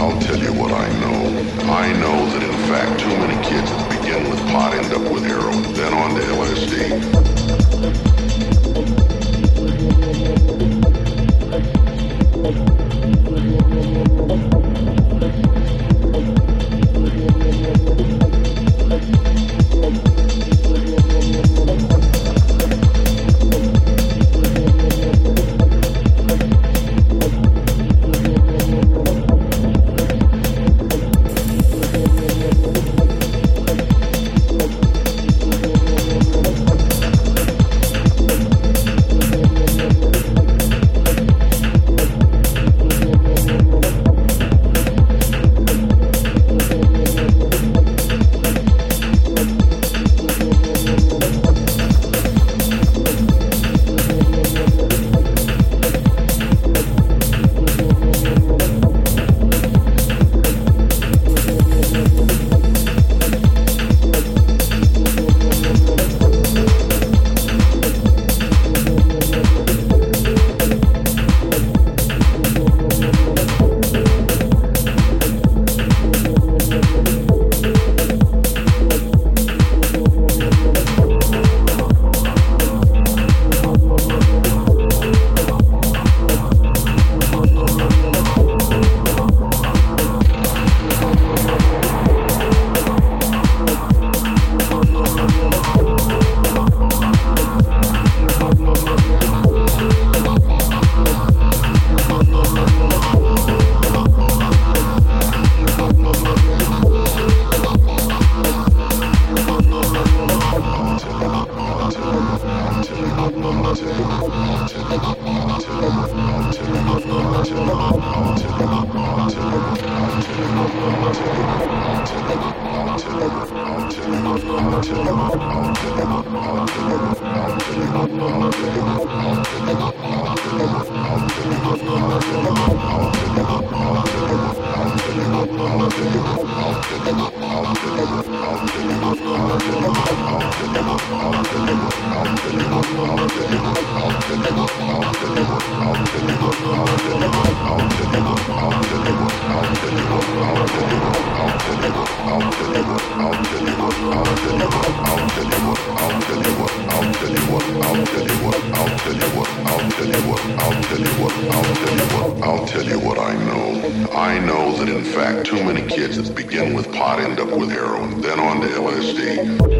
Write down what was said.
I'll tell you what I know. I know that in fact too many kids that begin with pot end up with heroin, then on to LSD. to the that in fact too many kids that begin with pot end up with heroin, then on to LSD.